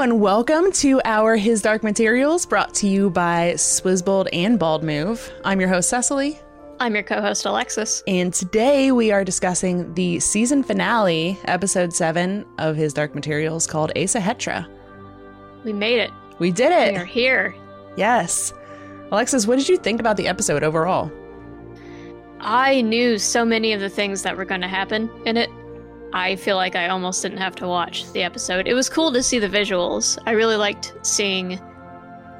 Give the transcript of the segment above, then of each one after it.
Hello and welcome to our His Dark Materials brought to you by Swizzbold and Bald Move. I'm your host, Cecily. I'm your co host, Alexis. And today we are discussing the season finale, episode seven of His Dark Materials called Asa Hetra. We made it. We did it. We are here. Yes. Alexis, what did you think about the episode overall? I knew so many of the things that were going to happen in it. I feel like I almost didn't have to watch the episode. It was cool to see the visuals. I really liked seeing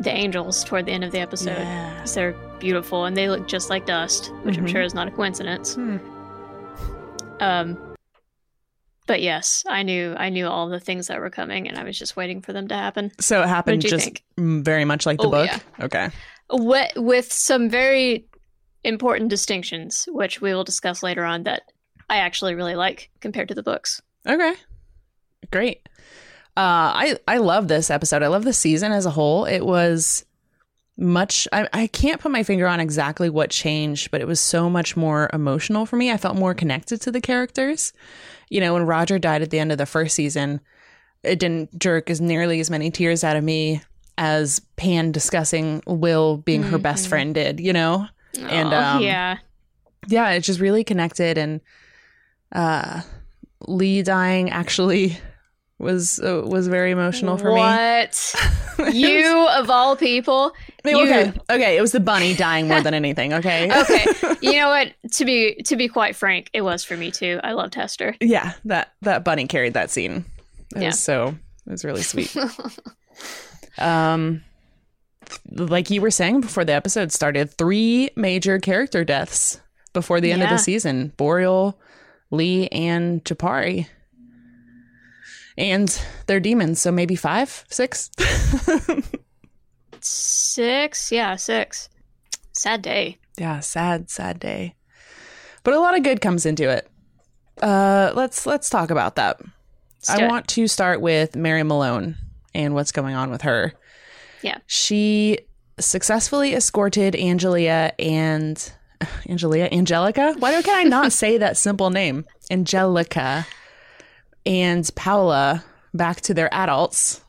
the angels toward the end of the episode. Yeah. They're beautiful and they look just like dust, which I'm Mhm. sure is not a coincidence. Hmm. Um, but yes, I knew I knew all the things that were coming, and I was just waiting for them to happen. So it happened just think? very much like the Oh, book? yeah. Okay. With, with some very important distinctions, which we will discuss later on, that I actually really like compared to the books. Okay. Great. Uh I I love this episode. I love the season as a whole. It was much I, I can't put my finger on exactly what changed, but it was so much more emotional for me. I felt more connected to the characters. You know, when Roger died at the end of the first season, it didn't jerk as nearly as many tears out of me as Pan discussing Will being her best Mhm. friend did, you know? And, um, yeah, yeah, it just really connected and uh Lee dying actually was uh, was very emotional for what? me. What you of all people. you- okay, okay, it was the bunny dying more than anything. Okay, Okay, you know what? To be to be quite frank, it was for me too. I loved Hester. yeah, that that bunny carried that scene. It Yeah. was so it was really sweet. um, like you were saying before the episode started, three major character deaths before the end of the season: Boreal, Lee, and Jopari. And they're demons, so maybe five, six. Six, yeah, six. Sad day. yeah, sad, sad day. But a lot of good comes into it. Uh, let's let's talk about that. I want to start with Mary Malone and what's going on with her. Yeah. She successfully escorted Angelia and Angelia Angelica. Why can I not say that simple name? Angelica and Paula back to their adults,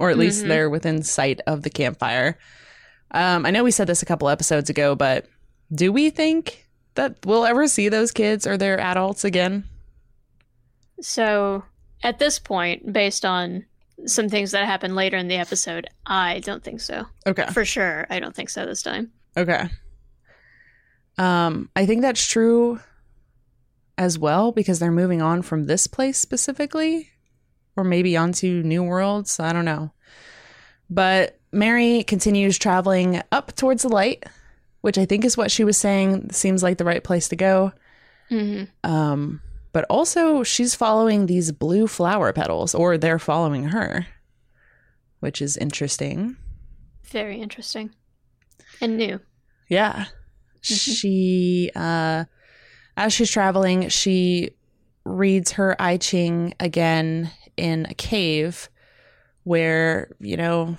or at least Mhm. they're within sight of the campfire. Um, I know we said this a couple episodes ago, but do we think that we'll ever see those kids or their adults again? So, at this point, based on some things that happen later in the episode, I don't think so. Okay. For sure, I don't think so this time. Okay. Um, I think that's true as well because they're moving on from this place specifically, or maybe onto New Worlds. I don't know. But Mary continues traveling up towards the light, which I think is what she was saying seems like the right place to go. hmm Um, but also she's following these blue flower petals, or they're following her, which is interesting. Very interesting and new. Yeah. She uh as she's traveling, she reads her I Ching again in a cave where, you know,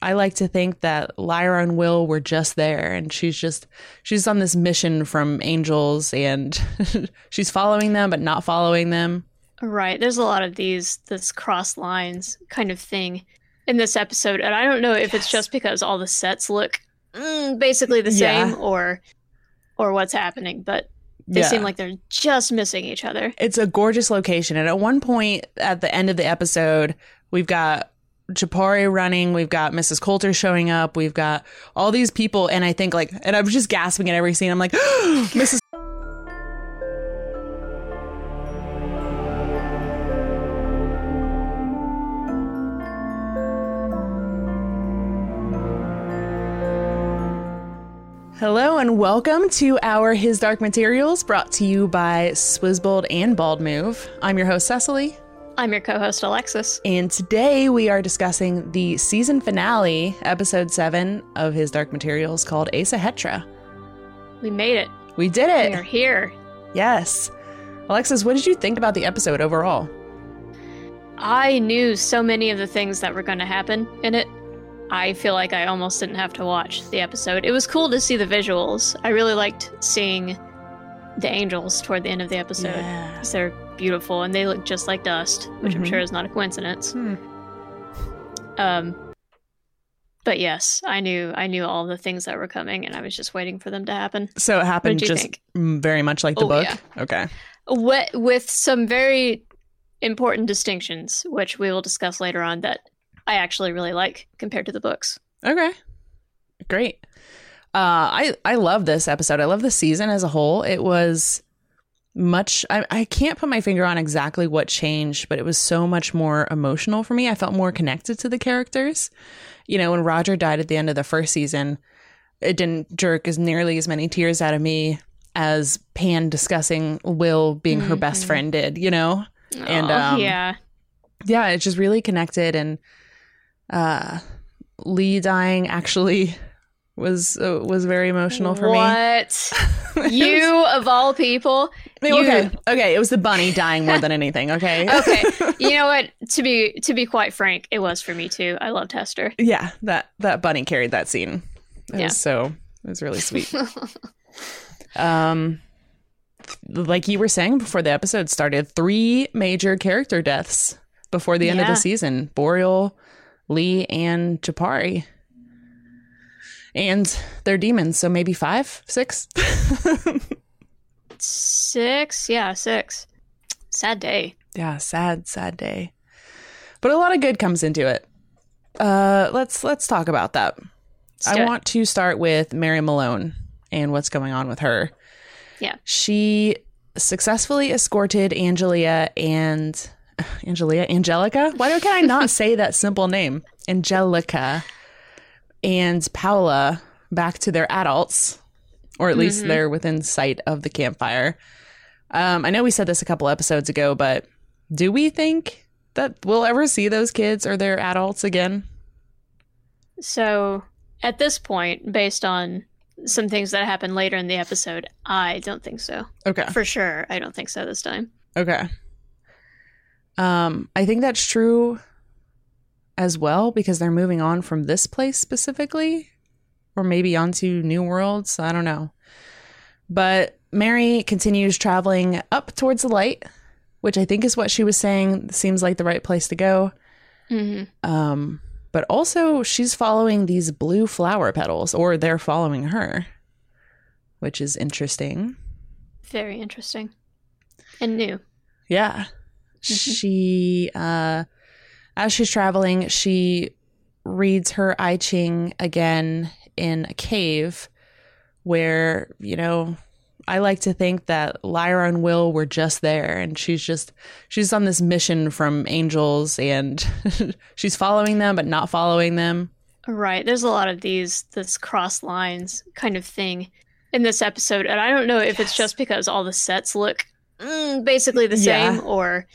I like to think that Lyra and Will were just there and she's just she's on this mission from angels and she's following them but not following them. Right. There's a lot of these this cross lines kind of thing in this episode, and I don't know if it's just because all the sets look mm, basically the Yeah. same or or what's happening, but they Yeah. seem like they're just missing each other. It's a gorgeous location. And at one point at the end of the episode, we've got Jopari running, we've got Mrs. Coulter showing up, we've got all these people. And I think, like, and I was just gasping at every scene. I'm like, Mrs. Hello and welcome to our His Dark Materials brought to you by Swizzbold and Bald Move. I'm your host, Cecily, I'm your co-host Alexis. and today we are discussing the season finale, episode 7 of His Dark Materials called Asa Hetra. We made it. We did it. We are here. Yes. Alexis, what did you think about the episode overall? I knew so many of the things that were going to happen in it. I feel like I almost didn't have to watch the episode. It was cool to see the visuals. I really liked seeing the angels toward the end of the episode. Yeah. They're beautiful and they look just like dust, which I'm Mhm. sure is not a coincidence. Hmm. Um, but yes, I knew I knew all the things that were coming, and I was just waiting for them to happen. So it happened just think? very much like the Oh, book. yeah. Okay. With, with some very important distinctions, which we will discuss later on, that I actually really like compared to the books. Okay. Great. Uh I I love this episode. I love the season as a whole. It was much I, I can't put my finger on exactly what changed, but it was so much more emotional for me. I felt more connected to the characters. You know, when Roger died at the end of the first season, it didn't jerk as nearly as many tears out of me as Pan discussing Will being her best Mhm. friend did, you know? And, um, yeah, yeah, it's just really connected and uh Lee dying actually was uh, was very emotional for what me. What? you of all people? you- okay, okay, it was the bunny dying more than anything. Okay, Okay, you know what? To be to be quite frank, it was for me too. I loved Hester. yeah, that that bunny carried that scene. It Yeah. was so it was really sweet. um, like you were saying before the episode started, three major character deaths before the end of the season: Boreal, Lee, and Jopari. And they're demons, so maybe five, six. Six, yeah, six. Sad day. yeah, sad, sad day. But a lot of good comes into it. Uh, let's let's talk about that. Let's I want to start with Mary Malone and what's going on with her. Yeah. She successfully escorted Angelia and Angelia Angelica. Why can I not say that simple name? Angelica and Paula back to their adults, or at least Mhm. they're within sight of the campfire. Um, I know we said this a couple episodes ago, but do we think that we'll ever see those kids or their adults again? So, at this point, based on some things that happen later in the episode, I don't think so. Okay. For sure, I don't think so this time. Okay. Um, I think that's true as well because they're moving on from this place specifically, or maybe onto New Worlds. I don't know. But Mary continues traveling up towards the light, which I think is what she was saying seems like the right place to go. hmm Um, but also she's following these blue flower petals, or they're following her, which is interesting. Very interesting. And new. Yeah. She uh as she's traveling, she reads her I Ching again in a cave where, you know, I like to think that Lyra and Will were just there and she's just she's on this mission from angels and she's following them but not following them. Right. There's a lot of these, this cross lines kind of thing in this episode. And I don't know if it's just because all the sets look mm, basically the Yeah. same or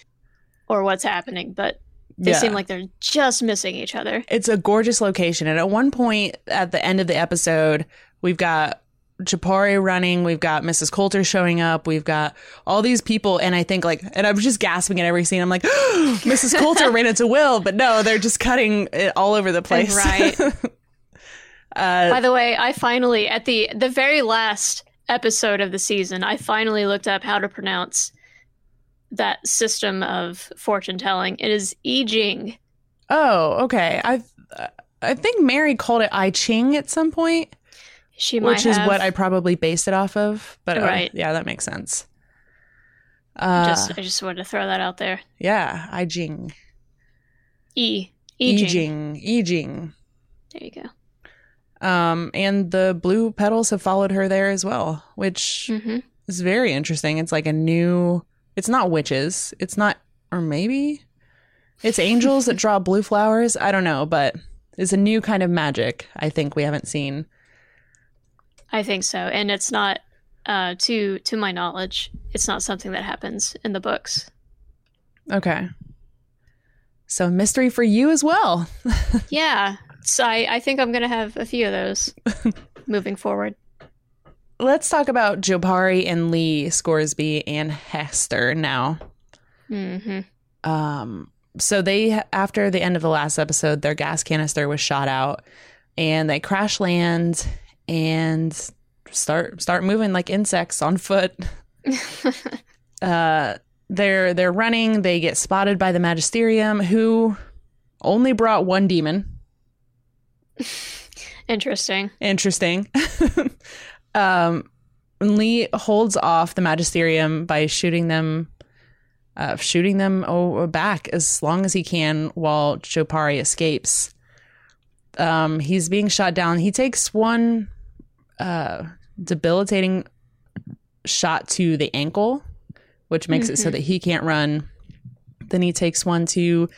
or what's happening, but they Yeah. seem like they're just missing each other. It's a gorgeous location. And at one point at the end of the episode, we've got Jopari running, we've got Mrs. Coulter showing up, we've got all these people, and I think like, and I'm just gasping at every scene. I'm like, Mrs. Coulter ran into Will, but no, they're just cutting it all over the place. Right. uh, By the way, I finally at the the very last episode of the season, I finally looked up how to pronounce that system of fortune telling. It is I Ching. oh, okay. I I think Mary called it I Ching at some point, She might which is have what I probably based it off of. But uh, Right. yeah, that makes sense. Uh, just I just wanted to throw that out there. yeah, I Jing. E I Ching. Ejing. Ejing. There you go. Um, and the blue petals have followed her there as well, which hmm is very interesting. It's like a new. It's not witches. It's not, or maybe it's angels that draw blue flowers. I don't know, but it's a new kind of magic. I think we haven't seen. I think so, and it's not. Uh, to to my knowledge, it's not something that happens in the books. Okay. So mystery for you as well. Yeah, so I, I think I'm gonna have a few of those moving forward. Let's talk about Jopari and Lee Scoresby and Hester now. hmm um so they after the end of the last episode their gas canister was shot out and they crash land and start start moving like insects on foot uh they're they're running they get spotted by the magisterium who only brought one demon. Interesting. Interesting. um, Lee holds off the magisterium by shooting them, uh, shooting them back as long as he can while Jopari escapes. Um, he's being shot down. He takes one uh, debilitating shot to the ankle, which makes it so that he can't run. Then he takes one to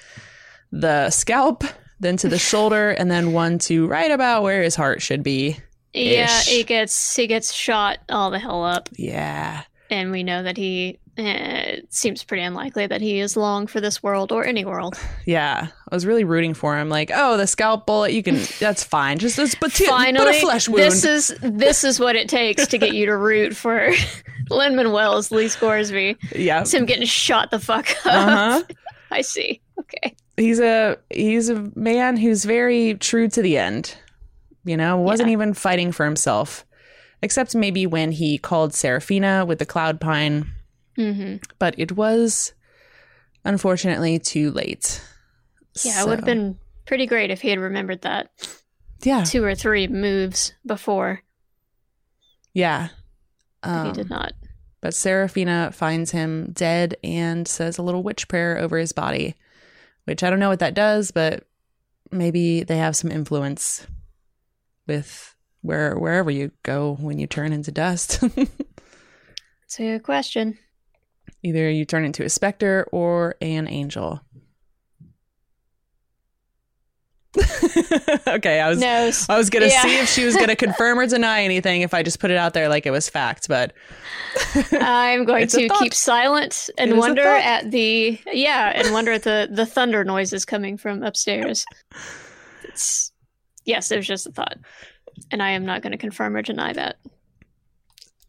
the scalp, then to the shoulder, and then one to right about where his heart should be. Yeah, he gets he gets shot all the hell up, Yeah. and we know that he eh, it seems pretty unlikely that he is long for this world or any world. Yeah. I was really rooting for him. Like, oh, the scalp bullet, you can, that's fine. Just, it's, but, but a Finally, flesh wound. this is this is what it takes to get you to root for Lin Manuel's Lee Scoresby. yeah. It's him getting shot the fuck up. Uh huh. I see. Okay. he's a he's a man who's very true to the end. You know, wasn't Yeah. even fighting for himself, except maybe when he called Serafina with the cloud pine. hmm But it was unfortunately too late. Yeah, it would have been pretty great if he had remembered that Yeah, two or three moves before. yeah. Um, he did not. But Serafina finds him dead and says a little witch prayer over his body, which I don't know what that does, but maybe they have some influence with where wherever you go when you turn into dust. It's a good question. Either you turn into a specter or an angel. okay, I was Nose. I was gonna Yeah. see if she was gonna confirm or deny anything if I just put it out there like it was fact, but I'm going to keep silent and It is a wonder at the yeah, and wonder at the the thunder noises coming from upstairs. It's yes, it was just a thought, and I am not going to confirm or deny that.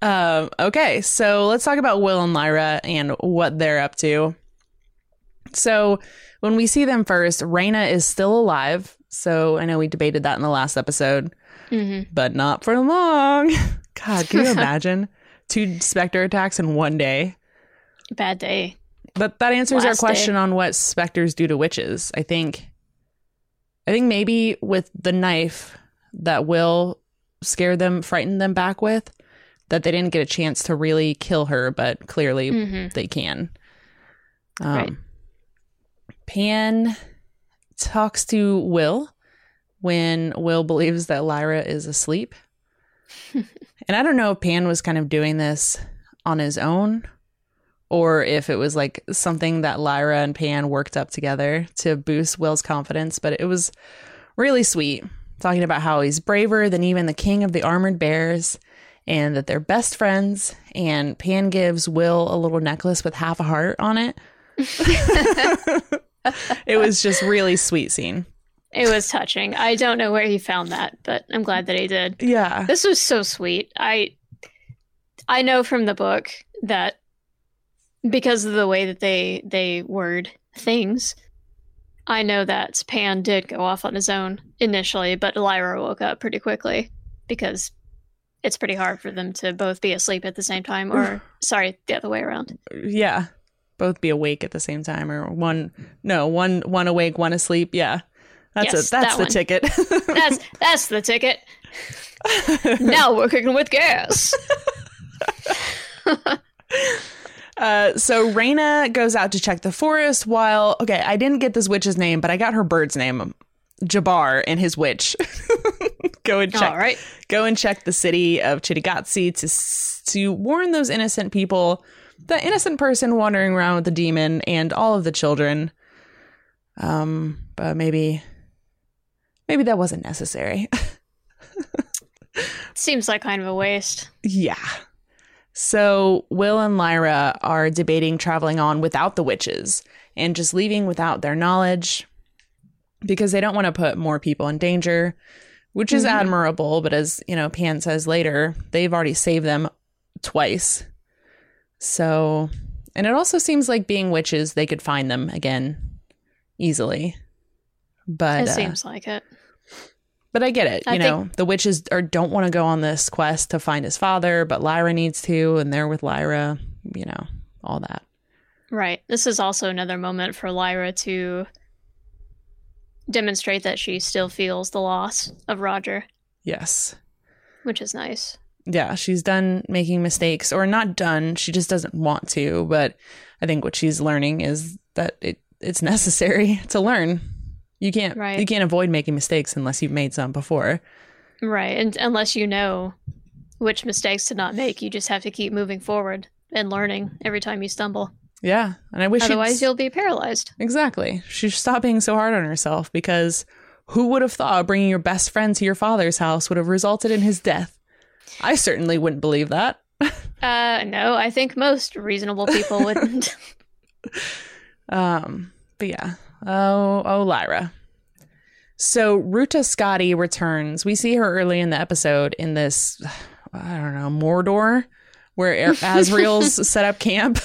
Um, okay, so let's talk about Will and Lyra and what they're up to. So when we see them first, Raina is still alive. So I know we debated that in the last episode, hmm but not for long. God, can you imagine two specter attacks in one day? Bad day. But that answers our Last day. question on what specters do to witches. I think I think maybe with the knife that Will scared them, frightened them back with, that they didn't get a chance to really kill her, but clearly hmm they can. Um, Right. Pan talks to Will when Will believes that Lyra is asleep. and I don't know if Pan was kind of doing this on his own or if it was like something that Lyra and Pan worked up together to boost Will's confidence, but it was really sweet. Talking about how he's braver than even the king of the armored bears and that they're best friends. And Pan gives Will a little necklace with half a heart on it. it was just really sweet scene. It was touching. I don't know where he found that, but I'm glad that he did. Yeah. This was so sweet. I I know from the book that because of the way that they they word things, I know that Pan did go off on his own initially, but Lyra woke up pretty quickly because it's pretty hard for them to both be asleep at the same time or sorry, the other way around. Yeah. Both be awake at the same time or one no, one one awake, one asleep. Yeah. That's Yes, it. That's that the one. ticket. That's that's the ticket. now we're cooking with gas. Uh, so Raina goes out to check the forest while okay, I didn't get this witch's name, but I got her bird's name, Jabbar and his witch. go and check. All right. Go and check the city of Cittàgazze to s- to warn those innocent people, the innocent person wandering around with the demon, and all of the children. Um, but maybe, maybe that wasn't necessary. Seems like kind of a waste. Yeah. So Will and Lyra are debating traveling on without the witches and just leaving without their knowledge because they don't want to put more people in danger, which is Mhm. admirable. But as you know, Pan says later, they've already saved them twice. So, and it also seems like being witches, they could find them again easily. But It uh, seems like it. But I get it. I You think- know, the witches are don't want to go on this quest to find his father, but Lyra needs to, and they're with Lyra. You know, all that. Right. This is also another moment for Lyra to demonstrate that she still feels the loss of Roger, Yes. which is nice. Yeah, she's done making mistakes or not done, she just doesn't want to, but I think what she's learning is that it it's necessary to learn. You can't Right. you can't avoid making mistakes unless you've made some before. Right. And unless you know which mistakes to not make, you just have to keep moving forward and learning every time you stumble. Yeah, and I wish Otherwise, you'll be paralyzed. Exactly. She should stop being so hard on herself because who would have thought bringing your best friend to your father's house would have resulted in his death? I certainly wouldn't believe that. Uh, no, I think most reasonable people wouldn't. Um, but yeah. Oh, oh, Lyra. So Ruta Skadi returns. We see her early in the episode in this, I don't know, Mordor, where Er- Asriel's set up camp.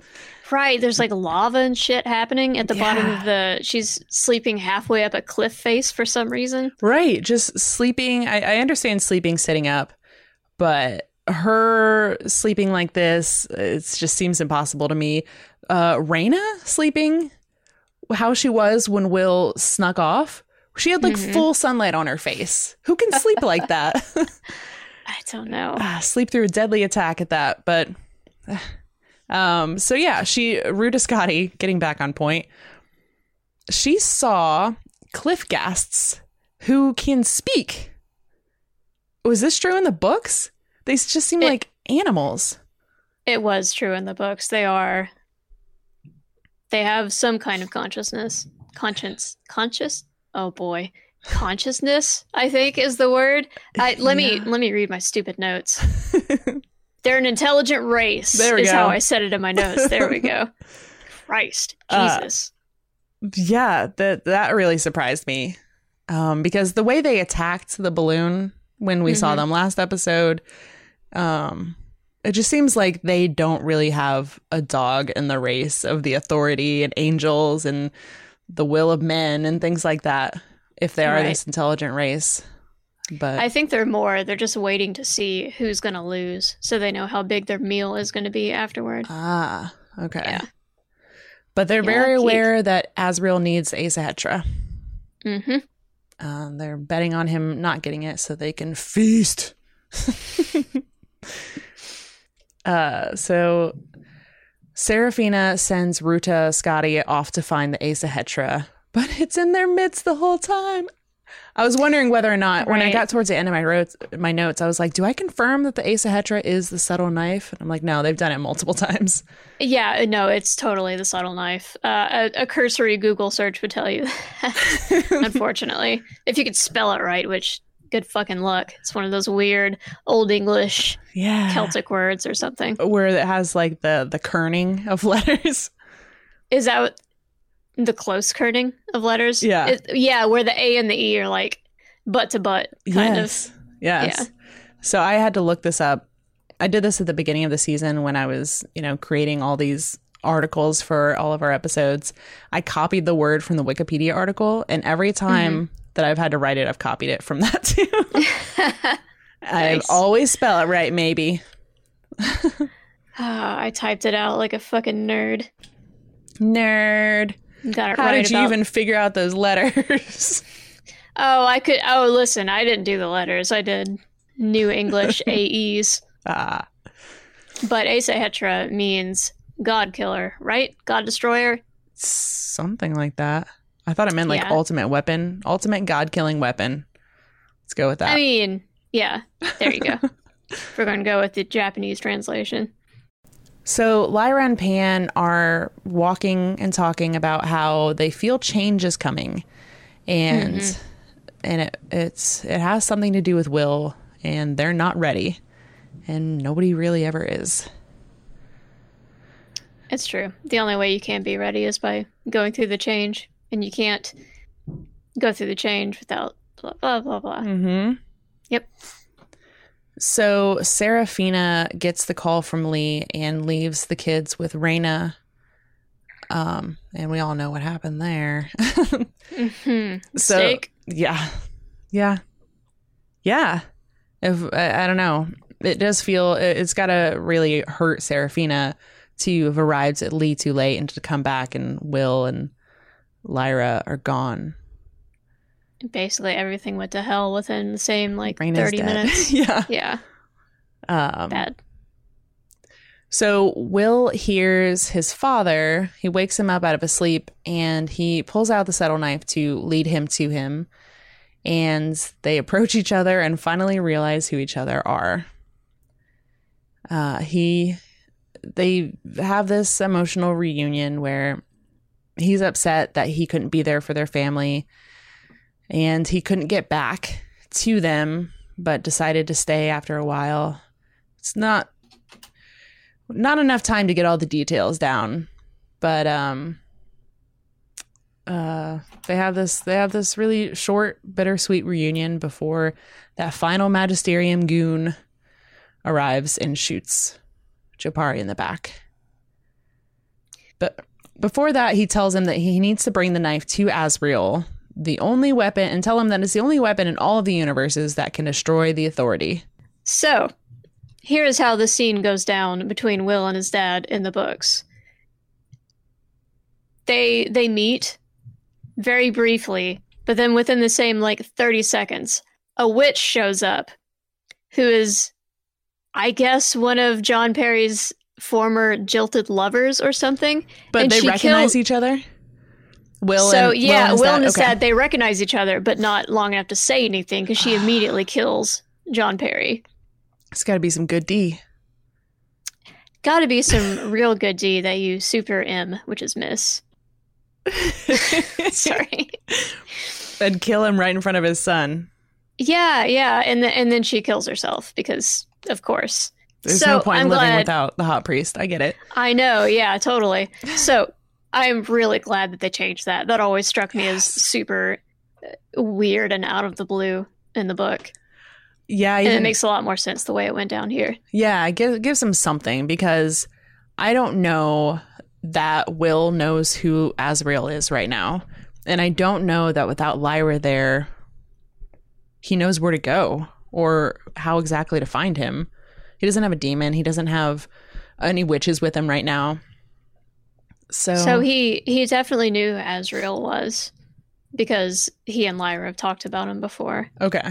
right. There's like lava and shit happening at the bottom of the. She's sleeping halfway up a cliff face for some reason. Right. Just sleeping. I, I understand sleeping sitting up, but her sleeping like this, it just seems impossible to me. Uh, Raina sleeping how she was when Will snuck off. She had like Mhm. full sunlight on her face. Who can sleep like that? I don't know. Ah, sleep through a deadly attack at that. But um, so yeah, she Ruta Skadi, getting back on point. She saw cliff ghasts who can speak. Was this true in the books? They just seem It- like animals. It was true in the books. They are. They have some kind of consciousness. Conscience. Conscious? Oh boy. Consciousness, I think, is the word. I, let me let me read my stupid notes. They're an intelligent race. There is go. how I said it in my notes. There we go. Christ, Uh, Jesus. yeah, that that really surprised me. Um, because the way they attacked the balloon when we saw Mhm. them last episode, um, it just seems like they don't really have a dog in the race of the authority and angels and the will of men and things like that. If they are Right. this intelligent race, but I think they're more. They're just waiting to see who's going to lose, so they know how big their meal is going to be afterward. ah, okay. Yeah. But they're Yeah, very aware that Asriel needs Asa Hetra. hmm Um, they're betting on him not getting it so they can feast. uh, so Serafina sends Ruta Skadi off to find the Asa Hetra, but it's in their midst the whole time. I was wondering whether or not, when I got towards the end of my, roads, my notes, I was like, do I confirm that the Asa Hetra is the subtle knife? And I'm like, no, they've done it multiple times. Yeah, no, it's totally the subtle knife. Uh, a, a cursory Google search would tell you that. Unfortunately, if you could spell it right, which good fucking luck. It's one of those weird old English Yeah. Celtic words or something. Where it has like the, the kerning of letters. Is that what- the close kerning of letters? Yeah. It- yeah, where the A and the E are like butt to butt, kind yes. of. Yes. Yeah. So I had to look this up. I did this at the beginning of the season when I was, you know, creating all these articles for all of our episodes. I copied the word from the Wikipedia article, and every mm-hmm. time that I've had to write it, I've copied it from that too. I Nice. always spell it right, maybe. Ah, I typed it out like a fucking nerd. Nerd. Got it How right did you about- even figure out those letters? Oh, I could. Oh, listen, I didn't do the letters. I did New English AEs. ah, But Asa Hetra means God killer, right? God destroyer. something like that. I thought it meant like Yeah. ultimate weapon, ultimate god killing weapon. Let's go with that. I mean, yeah. There you go. We're going to go with the Japanese translation. So Lyra and Pan are walking and talking about how they feel change is coming, and mm-hmm. and it it's it has something to do with Will, and they're not ready, and nobody really ever is. It's true. The only way you can be ready is by going through the change, and you can't go through the change without blah blah blah blah. Mm-hmm. Yep. So Serafina gets the call from Lee and leaves the kids with Raina. Um, and we all know what happened there. hmm So-. Yeah. Yeah. Yeah. If I, I don't know, it does feel it- it's got to really hurt Serafina to have arrived at Lee too late and to come back and Will and Lyra are gone. Basically, everything went to hell within the same like thirty dead. minutes. yeah. Yeah, Um, bad. So Will hears his father. He wakes him up out of his sleep and he pulls out the subtle knife to lead him to him. And they approach each other and finally realize who each other are. Uh, he, they have this emotional reunion where he's upset that he couldn't be there for their family and he couldn't get back to them, but decided to stay after a while. It's not not enough time to get all the details down but um uh they have this they have this really short bittersweet reunion before that final magisterium goon arrives and shoots Jopari in the back but before that he tells him that he needs to bring the knife to Asriel the only weapon and tell him that it's the only weapon in all of the universes that can destroy the authority So, here is how the scene goes down between Will and his dad in the books. They they meet very briefly, but then within the same like 30 seconds, a witch shows up who is I guess one of John Parry's former jilted lovers or something. but they recognize killed- each other Will so and, yeah, Will and and his his dad, dad they recognize each other, but not long enough to say anything because she immediately kills John Parry. It's got to be some good D. Got to be some real good D that you super M, which is miss. Sorry. and kill him right in front of his son. Yeah, yeah, and then and then she kills herself because, of course. There's So, no point I'm in living glad- without the hot priest. I get it. I know, yeah, totally. So I'm really glad that they changed that. That always struck me as super uh, weird and out of the blue in the book, Yeah, and it makes a lot more sense the way it went down here. yeah. Give gives him something because I don't know that Will knows who Asriel is right now, and I don't know that without Lyra there, he knows where to go or how exactly to find him. He doesn't have a demon. He doesn't have any witches with him right now. So, So he he definitely knew who Asriel was because he and Lyra have talked about him before. okay.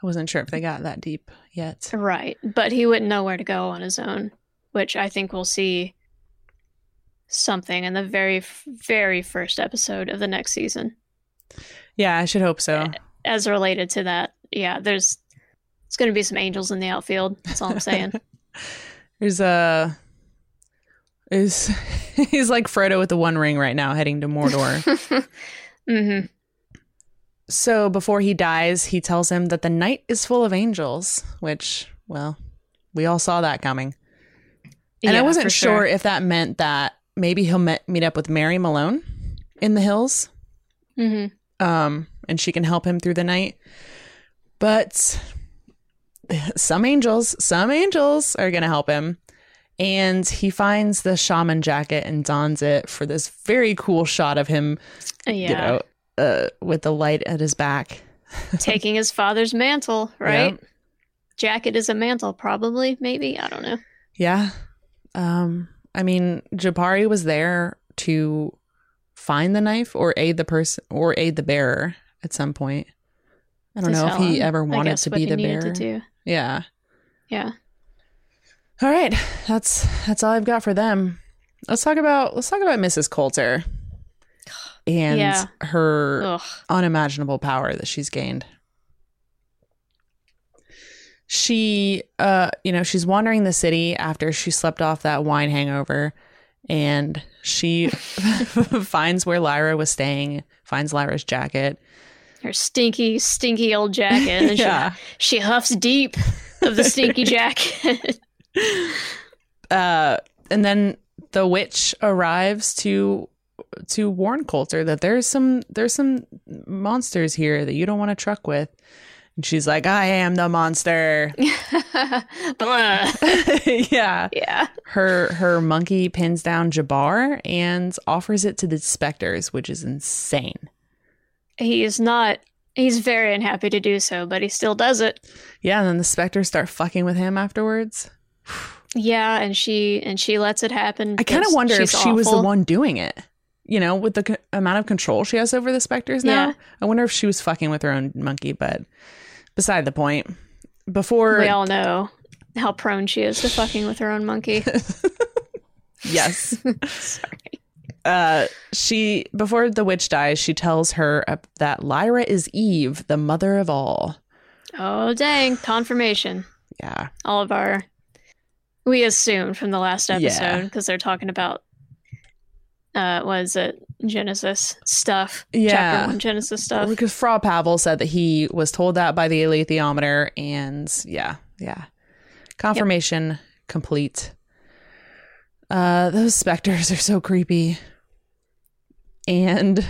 I wasn't sure if they got that deep yet. Right, but he wouldn't know where to go on his own, which I think we'll see something in the very very first episode of the next season Yeah, I should hope so. as related to that. Yeah, there's it's going to be some angels in the outfield. That's all I'm saying. There's a is he's like Frodo with the One Ring right now, heading to Mordor. hmm so before he dies, he tells him that the night is full of angels, which, well, we all saw that coming. And I wasn't sure, if that meant that maybe he'll met, meet up with Mary Malone in the hills, hmm um, and she can help him through the night. But some angels, some angels are going to help him. And he finds the shaman jacket and dons it for this very cool shot of him, Yeah, you know, uh, with the light at his back. taking his father's mantle, right? Yep. Jacket is a mantle, probably, maybe. I don't know. Yeah. Um, I mean, Jabari was there to find the knife or aid the person or aid the bearer at some point. I don't know if he him, ever wanted guess, to be he the bearer. Yeah. Yeah. All right. That's that's all I've got for them. Let's talk about let's talk about Mrs. Coulter and Yeah. her Ugh. unimaginable power that she's gained. She, uh, you know, she's wandering the city after she slept off that wine hangover, and she finds where Lyra was staying, finds Lyra's jacket. Her stinky, stinky old jacket. And Yeah. she, she huffs deep of the stinky jacket. Uh, and then the witch arrives to to warn Coulter that there's some there's some monsters here that you don't want to truck with. And she's like, I am the monster. Yeah. yeah. her her monkey pins down Jabbar and offers it to the specters, which is insane. He is not, he's very unhappy to do so, but he still does it. Yeah, and then the specters start fucking with him afterwards. Yeah. And she, and she lets it happen. I kind of wonder if she was the one doing it. you know, with the c- amount of control she has over the specters now. Yeah. I wonder if she was fucking with her own monkey, but beside the point. Before We all know how prone she is to fucking with her own monkey. yes. Sorry. Uh she before the witch dies, she tells her uh, that Lyra is Eve, the mother of all. Oh dang! Confirmation. Yeah. All of our we assumed from the last episode because they're talking about uh was it Genesis stuff? Yeah. Chapter one Genesis stuff. Because Fra Pavel said that he was told that by the alethiometer, and yeah, yeah. Confirmation complete. Uh, those specters are so creepy. And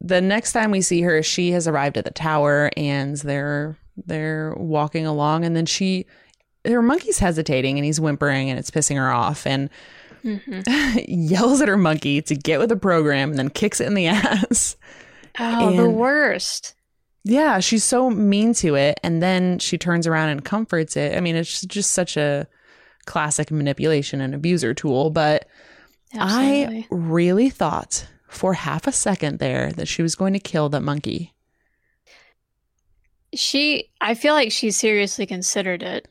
the next time we see her, she has arrived at the tower, and they're they're walking along, and then she, her monkey's hesitating, and he's whimpering, and it's pissing her off, and hmm yells at her monkey to get with the program, and then kicks it in the ass. Oh, the worst. Yeah, she's so mean to it. And then she turns around and comforts it. I mean, it's just such a classic manipulation and abuser tool. But Absolutely. I really thought for half a second there that she was going to kill that monkey. she, I feel like she seriously considered it,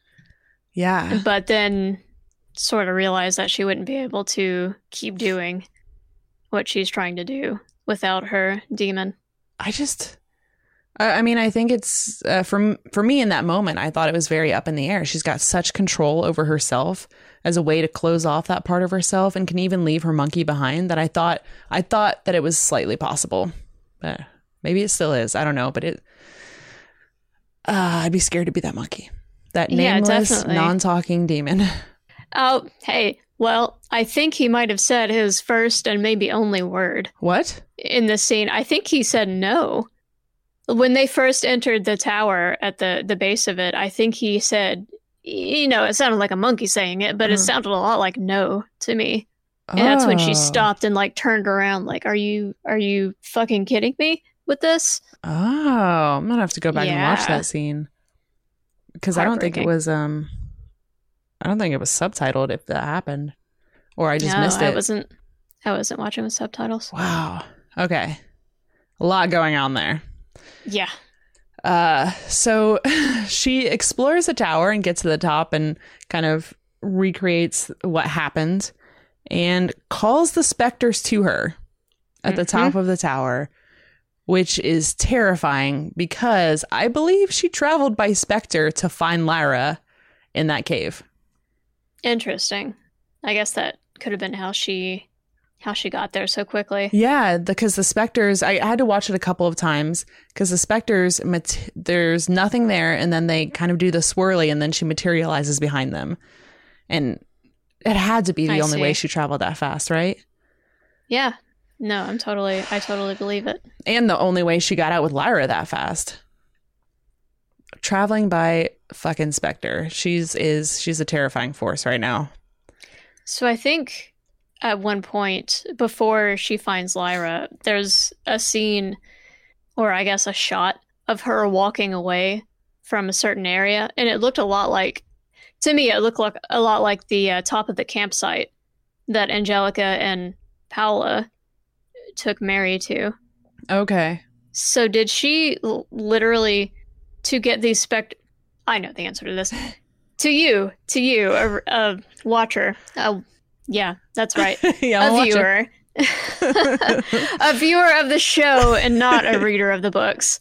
Yeah. but then sort of realized that she wouldn't be able to keep doing what she's trying to do without her demon. I just. I I mean, I think it's uh, for for me in that moment. I thought it was very up in the air. She's got such control over herself as a way to close off that part of herself, and can even leave her monkey behind. That I thought I thought that it was slightly possible, but maybe it still is. I don't know, but it. Uh, I'd be scared to be that monkey, that nameless, definitely. non-talking demon. Oh, hey. Well, I think he might have said his first and maybe only word What? in this scene. I think he said no. When they first entered the tower at the, the base of it, I think he said, you know, it sounded like a monkey saying it, but it Uh-huh. sounded a lot like no to me. And that's when she Oh. stopped and like turned around, like, "Are you are you fucking kidding me with this?" Oh, I'm gonna have to go back and watch that scene because I don't think it was. Um, I don't think it was subtitled if that happened, or I just no, missed I wasn't. I wasn't watching with subtitles. Wow. Okay, a lot going on there. Yeah. Uh, so she explores the tower and gets to the top and kind of recreates what happened and calls the specters to her at the Mhm. top of the tower, which is terrifying because I believe she traveled by specter to find Lyra in that cave. Interesting. I guess that could have been how she how she got there so quickly. Yeah, because the specters, I had to watch it a couple of times because the specters, mat- there's nothing there, and then they kind of do the swirly, and then she materializes behind them. And it had to be the I only way she traveled that fast, right? Yeah. No, I'm totally I totally believe it. And the only way she got out with Lyra that fast. Traveling by fucking Spectre. She's is she's a terrifying force right now. So I think at one point before she finds Lyra, there's a scene or I guess a shot of her walking away from a certain area and it looked a lot like to me it looked like a lot like the uh, top of the campsite that Angelica and Paula took Mary to. Okay. So did she l- literally to get these spect? I know the answer to this. to you, to you, a, a watcher. Uh, yeah, that's right. yeah, a viewer, a viewer of the show, and not a reader of the books.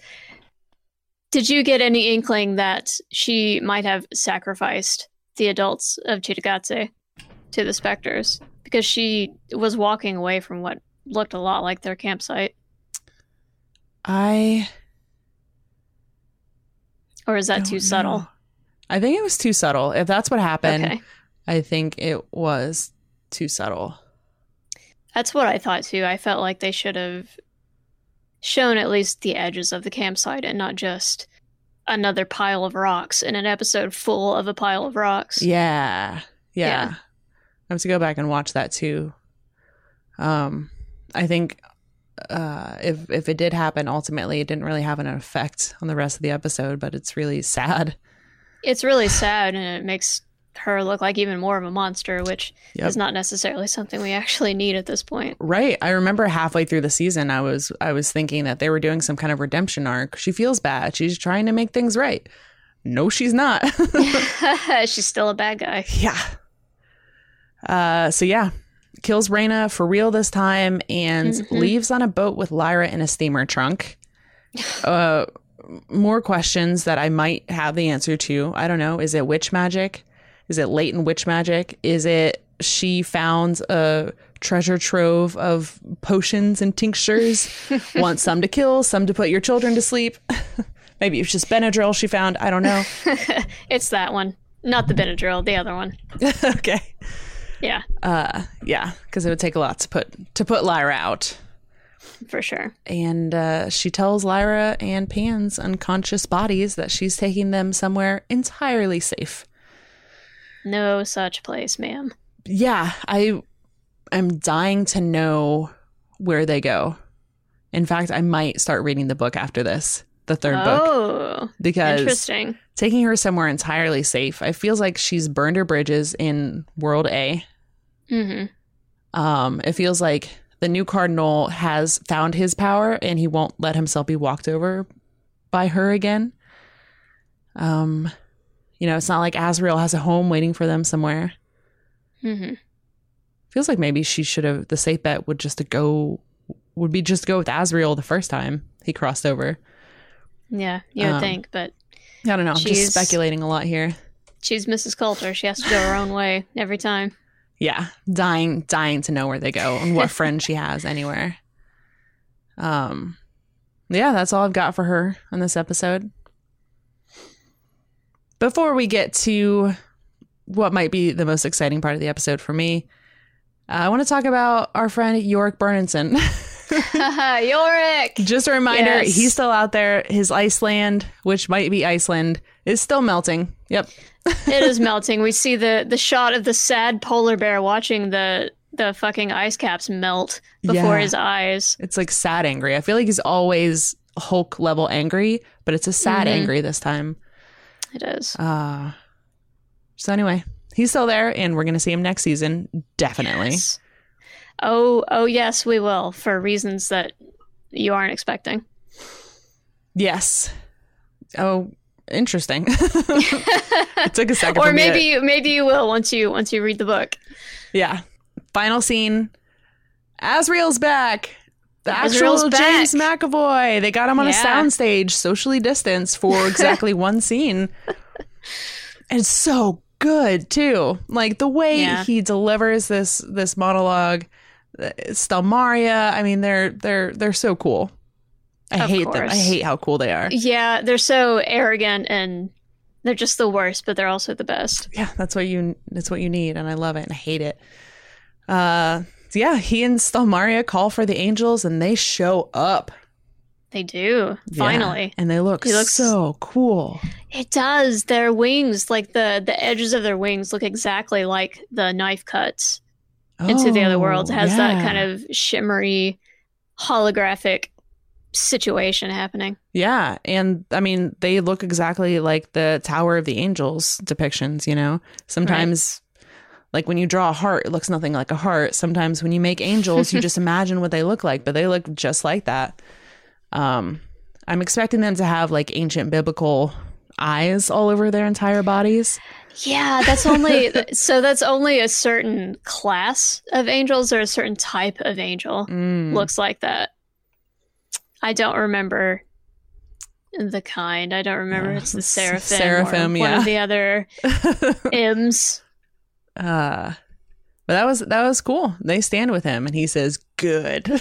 Did you get any inkling that she might have sacrificed the adults of Cittàgazze to the specters because she was walking away from what looked a lot like their campsite? I Or is that too subtle? I think it was too subtle. If that's what happened, Okay. I think it was too subtle. That's what I thought too. I felt like they should have shown at least the edges of the campsite and not just another pile of rocks in an episode full of a pile of rocks. Yeah. Yeah. Yeah. I have to go back and watch that too. Um I think uh if if it did happen ultimately it didn't really have an effect on the rest of the episode, but it's really sad. It's really sad and it makes her look like even more of a monster, which Yep. is not necessarily something we actually need at this point. Right. I remember halfway through the season I was I was thinking that they were doing some kind of redemption arc. She feels bad. She's trying to make things right. No, she's not. She's still a bad guy. yeah. Uh so yeah. Kills Raina for real this time and Mhm. leaves on a boat with Lyra in a steamer trunk. Uh more questions that I might have the answer to. I don't know. Is it witch magic? Is it latent witch magic? Is it she found a treasure trove of potions and tinctures? Want some to kill, some to put your children to sleep? Maybe it's just Benadryl she found. I don't know. it's that one, not the Benadryl, the other one. okay. Yeah, Uh yeah, because it would take a lot to put to put Lyra out. for sure. And uh, she tells Lyra and Pan's unconscious bodies that she's taking them somewhere entirely safe. No such place, ma'am. yeah, I am dying to know where they go. In fact, I might start reading the book after this, the third book, Oh, because interesting. taking her somewhere entirely safe, I feels like she's burned her bridges in World A. hmm Um, it feels like the new cardinal has found his power and he won't let himself be walked over by her again. Um, you know, it's not like Asriel has a home waiting for them somewhere. hmm feels like maybe she should have the safe bet would just to go would be just go with Asriel the first time he crossed over. Yeah, you would Um, think, but I don't know. I'm just speculating a lot here. she's Mrs. Coulter. She has to go her own way every time. Yeah, dying dying to know where they go and what friend she has anywhere. Um yeah, that's all I've got for her on this episode. Before we get to what might be the most exciting part of the episode for me, I want to talk about our friend Iorek Byrnison. Yorick! Just a reminder, Yes. he's still out there. His Iceland, which might be Iceland, is still melting. Yep. it is melting. We see the the shot of the sad polar bear watching the the fucking ice caps melt before Yeah. his eyes. It's like sad angry. I feel like he's always Hulk level angry, but it's a sad Mhm. angry this time. It is. Uh so anyway, he's still there and we're gonna see him next season. Definitely. Yes. Oh, oh yes, we will for reasons that you aren't expecting. Yes. Oh, interesting. it took a second. or to- maybe you maybe you will once you once you read the book. Yeah. Final scene. Asriel's back. The Asriel's actual back. James McAvoy. They got him on a soundstage, socially distanced for exactly one scene. And it's so good too. Like the way Yeah. he delivers this this monologue. uh, Stelmaria. I mean, they're they're they're so cool. I Of hate them. I hate how cool they are. Yeah, they're so arrogant and they're just the worst, but they're also the best. Yeah, that's what you that's what you need, and I love it and I hate it. Uh so yeah, he and Stelmaria call for the angels and they show up. They do. Yeah, Finally. And they look so cool. It does. Their wings, like the the edges of their wings look exactly like the knife cuts into the other worlds. It Oh, has that kind of shimmery holographic situation happening. Yeah, and I mean they look exactly like the Tower of the Angels depictions, you know. Sometimes like when you draw a heart, it looks nothing like a heart. Sometimes when you make angels, you just imagine what they look like, but they look just like that. Um I'm expecting them to have like ancient biblical eyes all over their entire bodies. Yeah, that's only so that's only a certain class of angels or a certain type of angel Mm. looks like that. I don't remember the kind. I don't remember it's the seraphim, seraphim, or one yeah. of the other M's. Uh but that was that was cool. They stand with him and he says, "Good."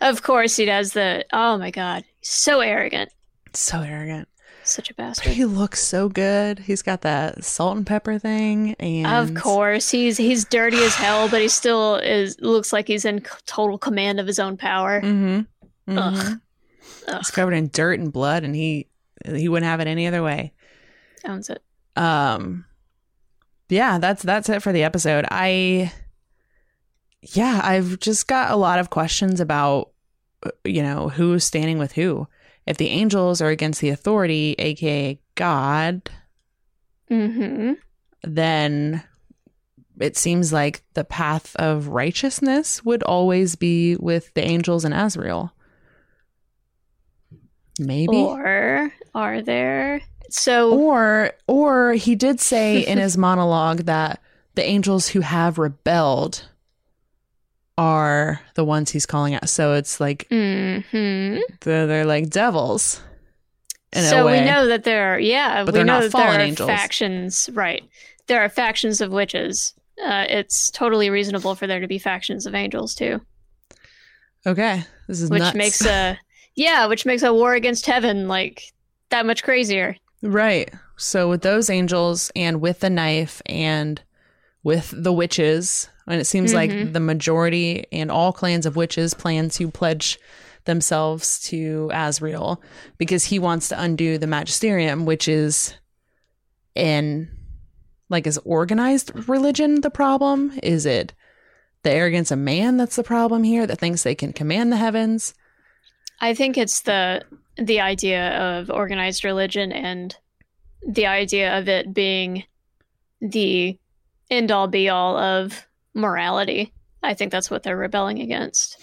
of course, he does the. Oh my god, he's so arrogant, so arrogant. such a But bastard. he looks so good. He's got that salt and pepper thing and Of course, he's he's dirty as hell, but he still is looks like he's in c- total command of his own power. Mhm. Mhm. Ugh. Ugh, It's covered in dirt and blood and he he wouldn't have it any other way. owns it. Um yeah, that's that's it for the episode. I yeah, I've just got a lot of questions about uh, you know, who's standing with who. If the angels are against the authority, aka God, Mm-hmm. then it seems like the path of righteousness would always be with the angels and Asriel. Maybe. Or are there? So Or or he did say in his monologue that the angels who have rebelled are the ones he's calling out. So it's like hmm they're, they're like devils. In a so we know that there are yeah But we they're know not that there fallen are angels. factions right there are factions of witches uh, it's totally reasonable for there to be factions of angels too Okay. This is which nuts. makes a yeah which makes a war against heaven like that much crazier Right. So with those angels and with the knife and with the witches, and it seems like Mhm. the majority and all clans of witches plan to pledge themselves to Asriel because he wants to undo the magisterium, which is in like is organized religion the problem? Is it the arrogance of man that's the problem here that thinks they can command the heavens? i think it's the the idea of organized religion and the idea of it being the end all be all of morality i think that's what they're rebelling against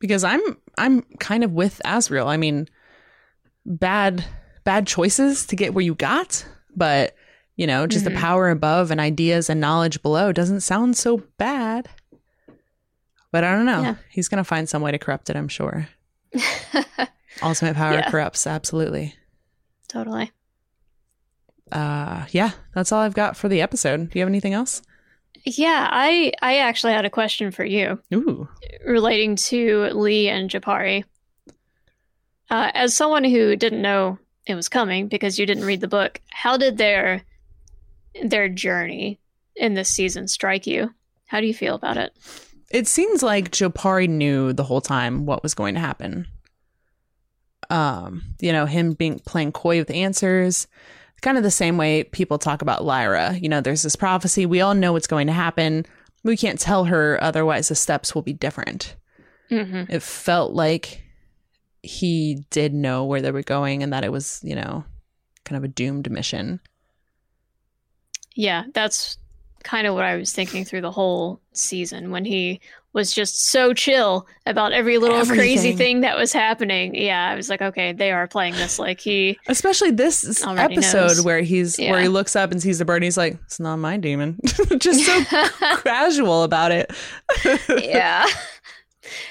because I'm I'm kind of with Asriel. I mean, bad bad choices to get where you got, but you know, just Mhm. the power above and ideas and knowledge below doesn't sound so bad. But I don't know. Yeah. He's gonna find some way to corrupt it. I'm sure. Ultimate power Yeah. corrupts absolutely. totally Uh, yeah, that's all I've got for the episode. Do you have anything else? Yeah, I I actually had a question for you Ooh, relating to Lee and Jopari. Uh, as someone who didn't know it was coming because you didn't read the book, how did their their journey in this season strike you? How do you feel about it? it seems like Jopari knew the whole time what was going to happen. Um, you know, him being playing coy with answers, kind of the same way people talk about Lyra. You know, there's this prophecy, we all know what's going to happen. We can't tell her, otherwise the steps will be different. hmm It felt like he did know where they were going and that it was, you know, kind of a doomed mission. Yeah, that's kind of what I was thinking through the whole season when he was just so chill about every little crazy thing that was happening. Yeah, I was like, okay, they are playing this like he Especially this episode knows. where he's where he looks up and sees the bird and he's like, It's not my demon. Just so casual about it. yeah.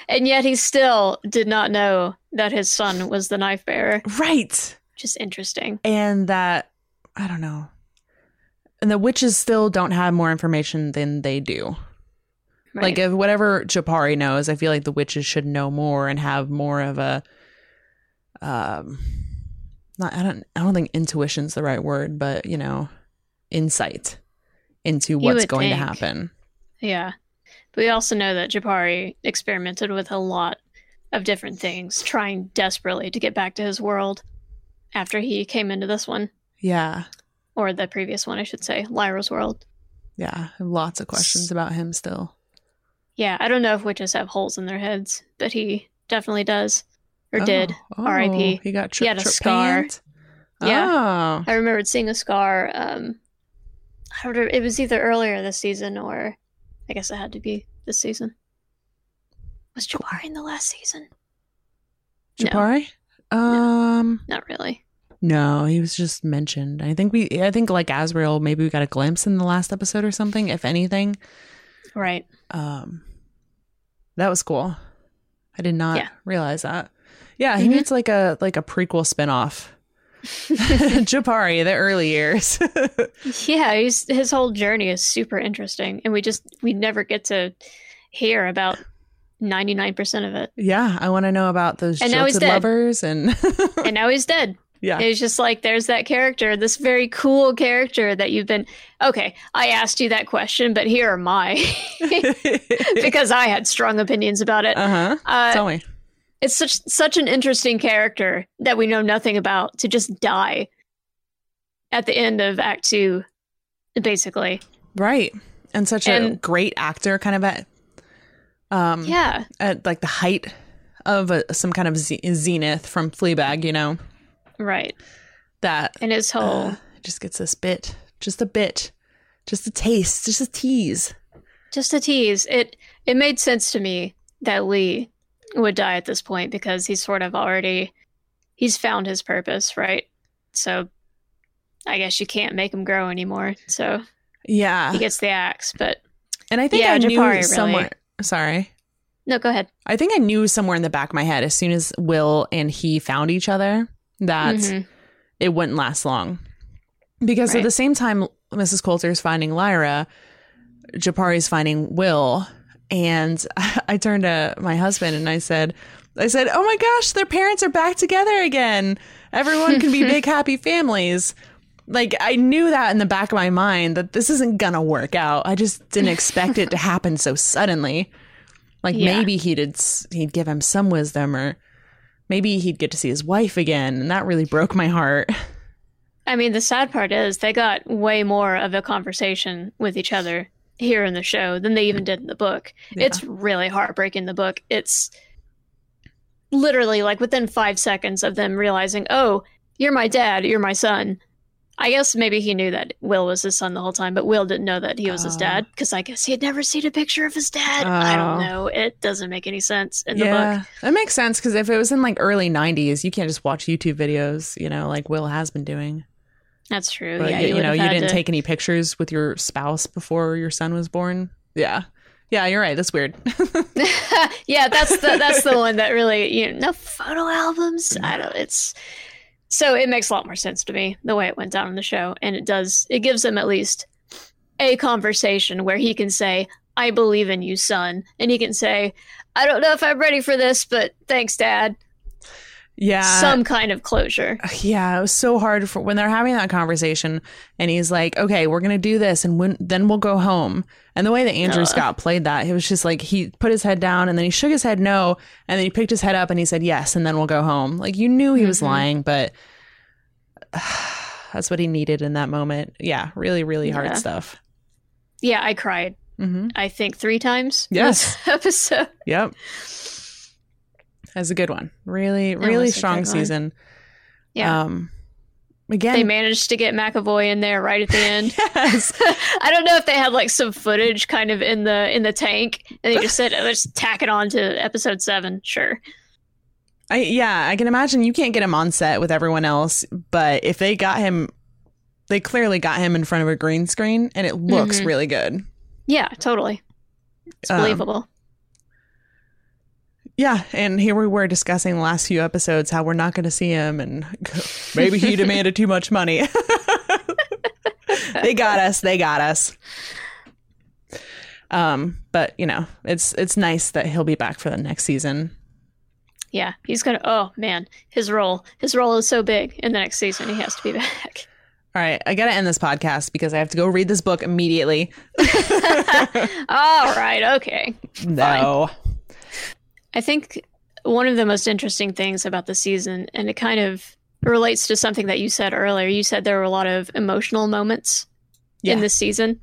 And yet he still did not know that his son was the knife bearer. Right. Just interesting. And that I don't know. And the witches still don't have more information than they do. Right. Like if whatever Jopari knows, I feel like the witches should know more and have more of a um not I don't I don't think intuition's the right word, but you know, insight into what's going to happen. yeah. But we also know that Jopari experimented with a lot of different things, trying desperately to get back to his world after he came into this one. Yeah. Or the previous one, I should say, Lyra's world. Yeah. Lots of questions about him still. Yeah, I don't know if witches have holes in their heads, but he definitely does. Or did. Oh, R.I.P.. He got He tri- had a tri- scar. panned? Yeah. Oh. I remembered seeing a scar. Um, I don't know, it was either earlier this season or I guess it had to be this season. Was Jabari in the last season? No, Jopari? Um not really. No, he was just mentioned. I think we I think like Asriel, maybe we got a glimpse in the last episode or something, if anything. Right. Um that was cool. I did not Yeah. realize that. Yeah, he Mhm. needs like a like a prequel spin-off. Jopari, the early years. yeah, he's, his whole journey is super interesting, and we just we never get to hear about ninety nine percent of it. yeah, I want to know about those And now he's jilted dead. lovers and And now he's dead. Yeah. It's just like there's that character, this very cool character that you've been. Okay, I asked you that question, but here are my because I had strong opinions about it. uh-huh. Uh, Tell me. it's such such an interesting character that we know nothing about to just die at the end of Act Two, basically. Right. And such a great actor kind of at um Yeah, at like the height of a, some kind of ze- zenith from Fleabag, you know, right. that And his whole uh, just gets this bit just a bit, just a taste, just a tease. Just a tease. It it made sense to me that Lee would die at this point because he's sort of already he's found his purpose, right? So I guess you can't make him grow anymore. So Yeah, he gets the axe, but and I think Yeah, I knew really- somewhere. Sorry, no, go ahead. I think I knew somewhere in the back of my head as soon as Will and he found each other that Mhm. it wouldn't last long. Because at the same time Mrs. Coulter is finding Lyra, Jopari is finding Will, and I turned to my husband and I said, I said, "Oh my gosh, their parents are back together again. Everyone can be big happy families." Like I knew that in the back of my mind that this isn't gonna work out. I just didn't expect it to happen so suddenly. Like Yeah. maybe he'd he'd give him some wisdom, or maybe he'd get to see his wife again, and that really broke my heart. I mean, the sad part is they got way more of a conversation with each other here in the show than they even did in the book. Yeah. It's really heartbreaking. The book. It's literally like within five seconds of them realizing, "Oh, you're my dad. You're my son." I guess maybe he knew that Will was his son the whole time, but Will didn't know that he was his Oh. dad because I guess he had never seen a picture of his dad. I don't Oh. know. It doesn't make any sense in the yeah, book. that makes sense because if it was in like early '90s, you can't just watch YouTube videos, you know, like Will has been doing. That's true. But yeah, you, you know, you didn't to- take any pictures with your spouse before your son was born. Yeah, yeah, you're right. That's weird. yeah, that's the that's the one that really you know no photo albums. I don't. It's so it makes a lot more sense to me the way it went down in the show, and it does. It gives him at least a conversation where he can say, "I believe in you, son," and he can say, "I don't know if I'm ready for this, but thanks, Dad." Yeah, Some kind of closure. yeah. It was so hard for when they're having that conversation, and he's like, "Okay, we're gonna do this, and when then we'll go home." And the way that Andrew Uh. Scott played that, it was just like he put his head down, and then he shook his head no, and then he picked his head up, and he said yes, and then we'll go home. Like you knew he was Mhm. lying, but that's what he needed in that moment. Yeah, really, really hard Yeah. stuff. Yeah, I cried. hmm I think three times. Yes. this episode. Yep. That's a good one. Really, really strong season. Yeah. Um, again, They managed to get McAvoy in there right at the end. yes. I don't know if they had like some footage kind of in the in the tank, and they just said, oh, "Let's tack it on to episode seven. Sure. I yeah, I can imagine you can't get him on set with everyone else, but if they got him, they clearly got him in front of a green screen, and it looks Mhm. really good. Yeah, totally. It's Um, believable. Yeah, and here we were discussing the last few episodes how we're not going to see him, and maybe he demanded too much money. they got us. They got us. Um, but you know, it's it's nice that he'll be back for the next season. yeah, he's gonna. Oh man, his role his role is so big in the next season. He has to be back. All right, I got to end this podcast because I have to go read this book immediately. All right. Okay. No. I think one of the most interesting things about the season, and it kind of relates to something that you said earlier. You said there were a lot of emotional moments Yeah. in this season.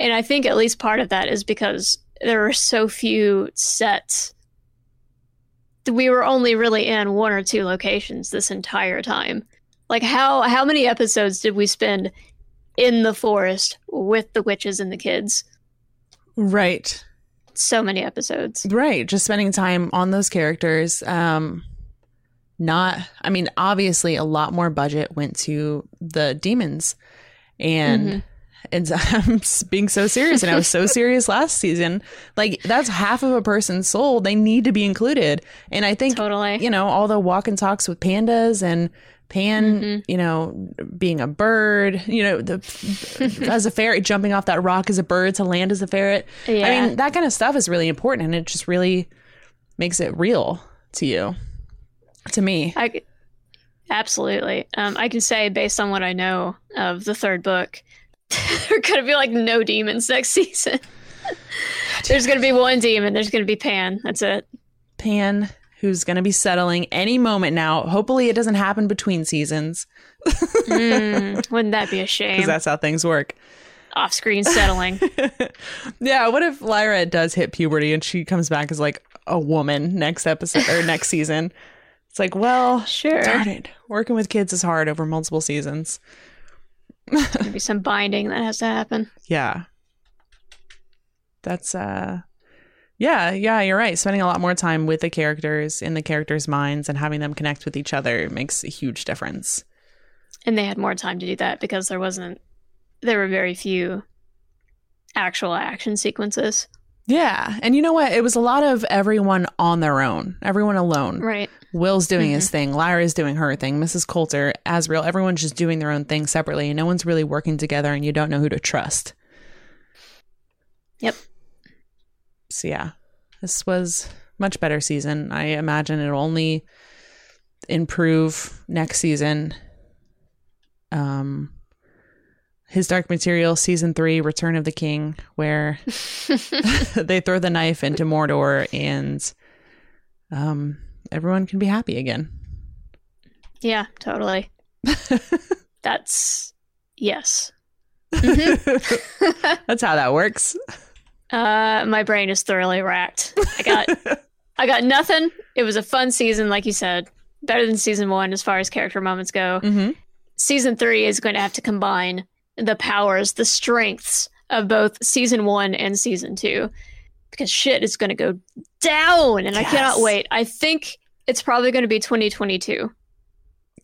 And I think at least part of that is because there were so few sets. We were only really in one or two locations this entire time. Like how how many episodes did we spend in the forest with the witches and the kids? Right. So many episodes. Right. Just spending time on those characters. Um not I mean, obviously a lot more budget went to the demons. And Mhm. and I'm being so serious and I was so serious last season. Like that's half of a person's soul. They need to be included. And I think Totally. you know, all the walk and talks with pandas and Pan, Mhm. you know, being a bird, you know, the as a ferret jumping off that rock as a bird to land as a ferret. Yeah. I mean, that kind of stuff is really important and it just really makes it real to you. To me. I absolutely. Um, I can say based on what I know of the third book, there to be like no demons next season. there's going to be one demon. There's going to be Pan. That's it. Pan, who's going to be settling any moment now. Hopefully, it doesn't happen between seasons Mm, wouldn't that be a shame? because that's how things work. Off-screen settling. yeah, what if Lyra does hit puberty and she comes back as like a woman next episode or next season? It's like, well, Sure. darn it, working with kids is hard over multiple seasons. Maybe some binding that has to happen. Yeah. That's uh yeah, yeah, you're right. Spending a lot more time with the characters in the characters' minds and having them connect with each other makes a huge difference. And they had more time to do that because there wasn't there were very few actual action sequences. Yeah. And you know what? It was a lot of everyone on their own, everyone alone. Right. Will's doing his mm-hmm. thing, Lyra's doing her thing, Mrs. Coulter, Asriel, everyone's just doing their own thing separately, and no one's really working together, and you don't know who to trust. Yep. So yeah, this was much better season. I imagine it'll only improve next season. Um, his Dark Material season three, Return of the King, where they throw the knife into Mordor and um everyone can be happy again. Yeah, totally. That's yes. That's how that works. Uh, my brain is thoroughly racked. I got, I got nothing. It was a fun season, like you said, better than season one as far as character moments go. Mm-hmm. Season three is going to have to combine the powers, the strengths of both season one and season two, because shit is going to go down, and I cannot wait. I think it's probably going to be 2022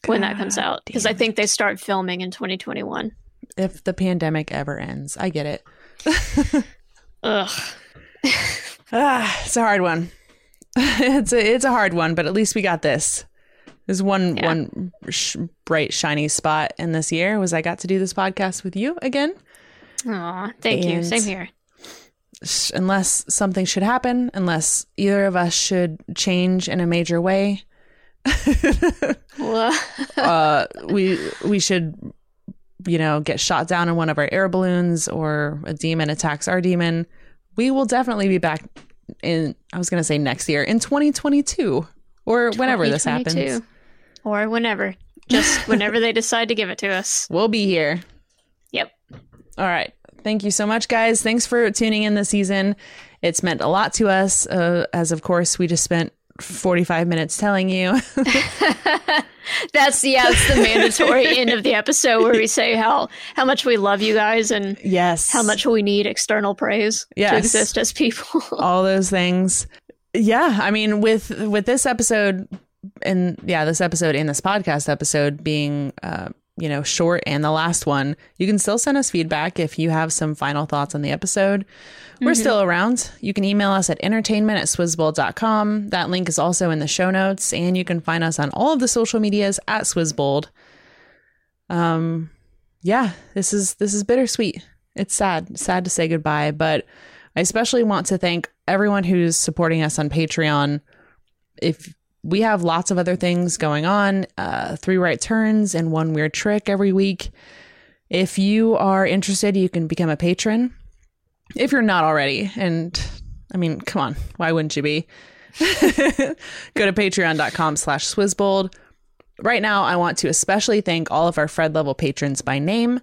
when that comes out, because I think they start filming in 2021. If the pandemic ever ends, I get it. Ugh. Ah, it's a hard one. it's a it's a hard one, but at least we got this. There's one Yeah. one sh- bright shiny spot in this year was I got to do this podcast with you again. Aw, thank you. Same here. Sh- Unless something should happen, unless either of us should change in a major way, uh, we we should you know get shot down in one of our air balloons or a demon attacks our demon. We will definitely be back in. I was going to say next year in 2022 or whenever this happens. Or whenever. Just whenever they decide to give it to us. We'll be here. Yep. All right. Thank you so much, guys. Thanks for tuning in this season. It's meant a lot to us, uh, as of course we just spent 45 minutes telling you. That's yeah, that's the mandatory end of the episode where we say how how much we love you guys and yes. how much we need external praise to exist as people. all those things. Yeah, I mean with with this episode and yeah, this episode in this podcast episode being uh you know short and the last one, you can still send us feedback if you have some final thoughts on the episode. We're still around. You can email us at entertainment at swizzbold.com. That link is also in the show notes, and you can find us on all of the social medias at Swizzbold. Um yeah, this is this is bittersweet. It's sad, sad to say goodbye, but I especially want to thank everyone who's supporting us on Patreon. If we have lots of other things going on, uh, three right turns and one weird trick every week. If you are interested, you can become a patron. If you're not already, and I mean, come on, why wouldn't you be? Go to patreon.com slash swizzbold. Right now, I want to especially thank all of our Fred level patrons by name.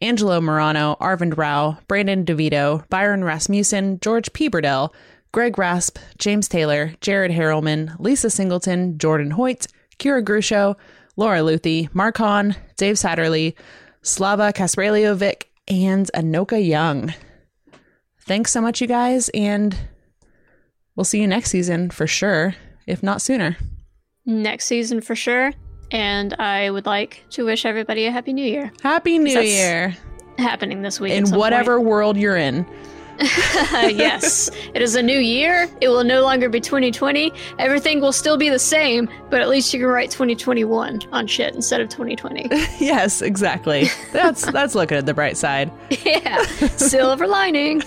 Angelo Morano, Arvind Rao, Brandon DeVito, Byron Rasmussen, George P. Burdell, Greg Rasp, James Taylor, Jared Harrelman, Lisa Singleton, Jordan Hoyt, Kira Grusho, Laura Luthi, Mark Hahn, Dave Satterley, Slava Kaspraliovic, and Anoka Young. Thanks so much, you guys, and we'll see you next season for sure, if not sooner. Next season for sure. And I would like to wish everybody a happy new year Happy New Year happening this week. in whatever world you're in. yes. It is a new year. It will no longer be 2020. Everything will still be the same, but at least you can write 2021 on shit instead of 2020. yes, exactly. That's that's looking at the bright side. yeah. Silver lining.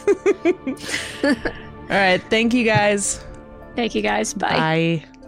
All right, thank you guys. Thank you guys. Bye. Bye.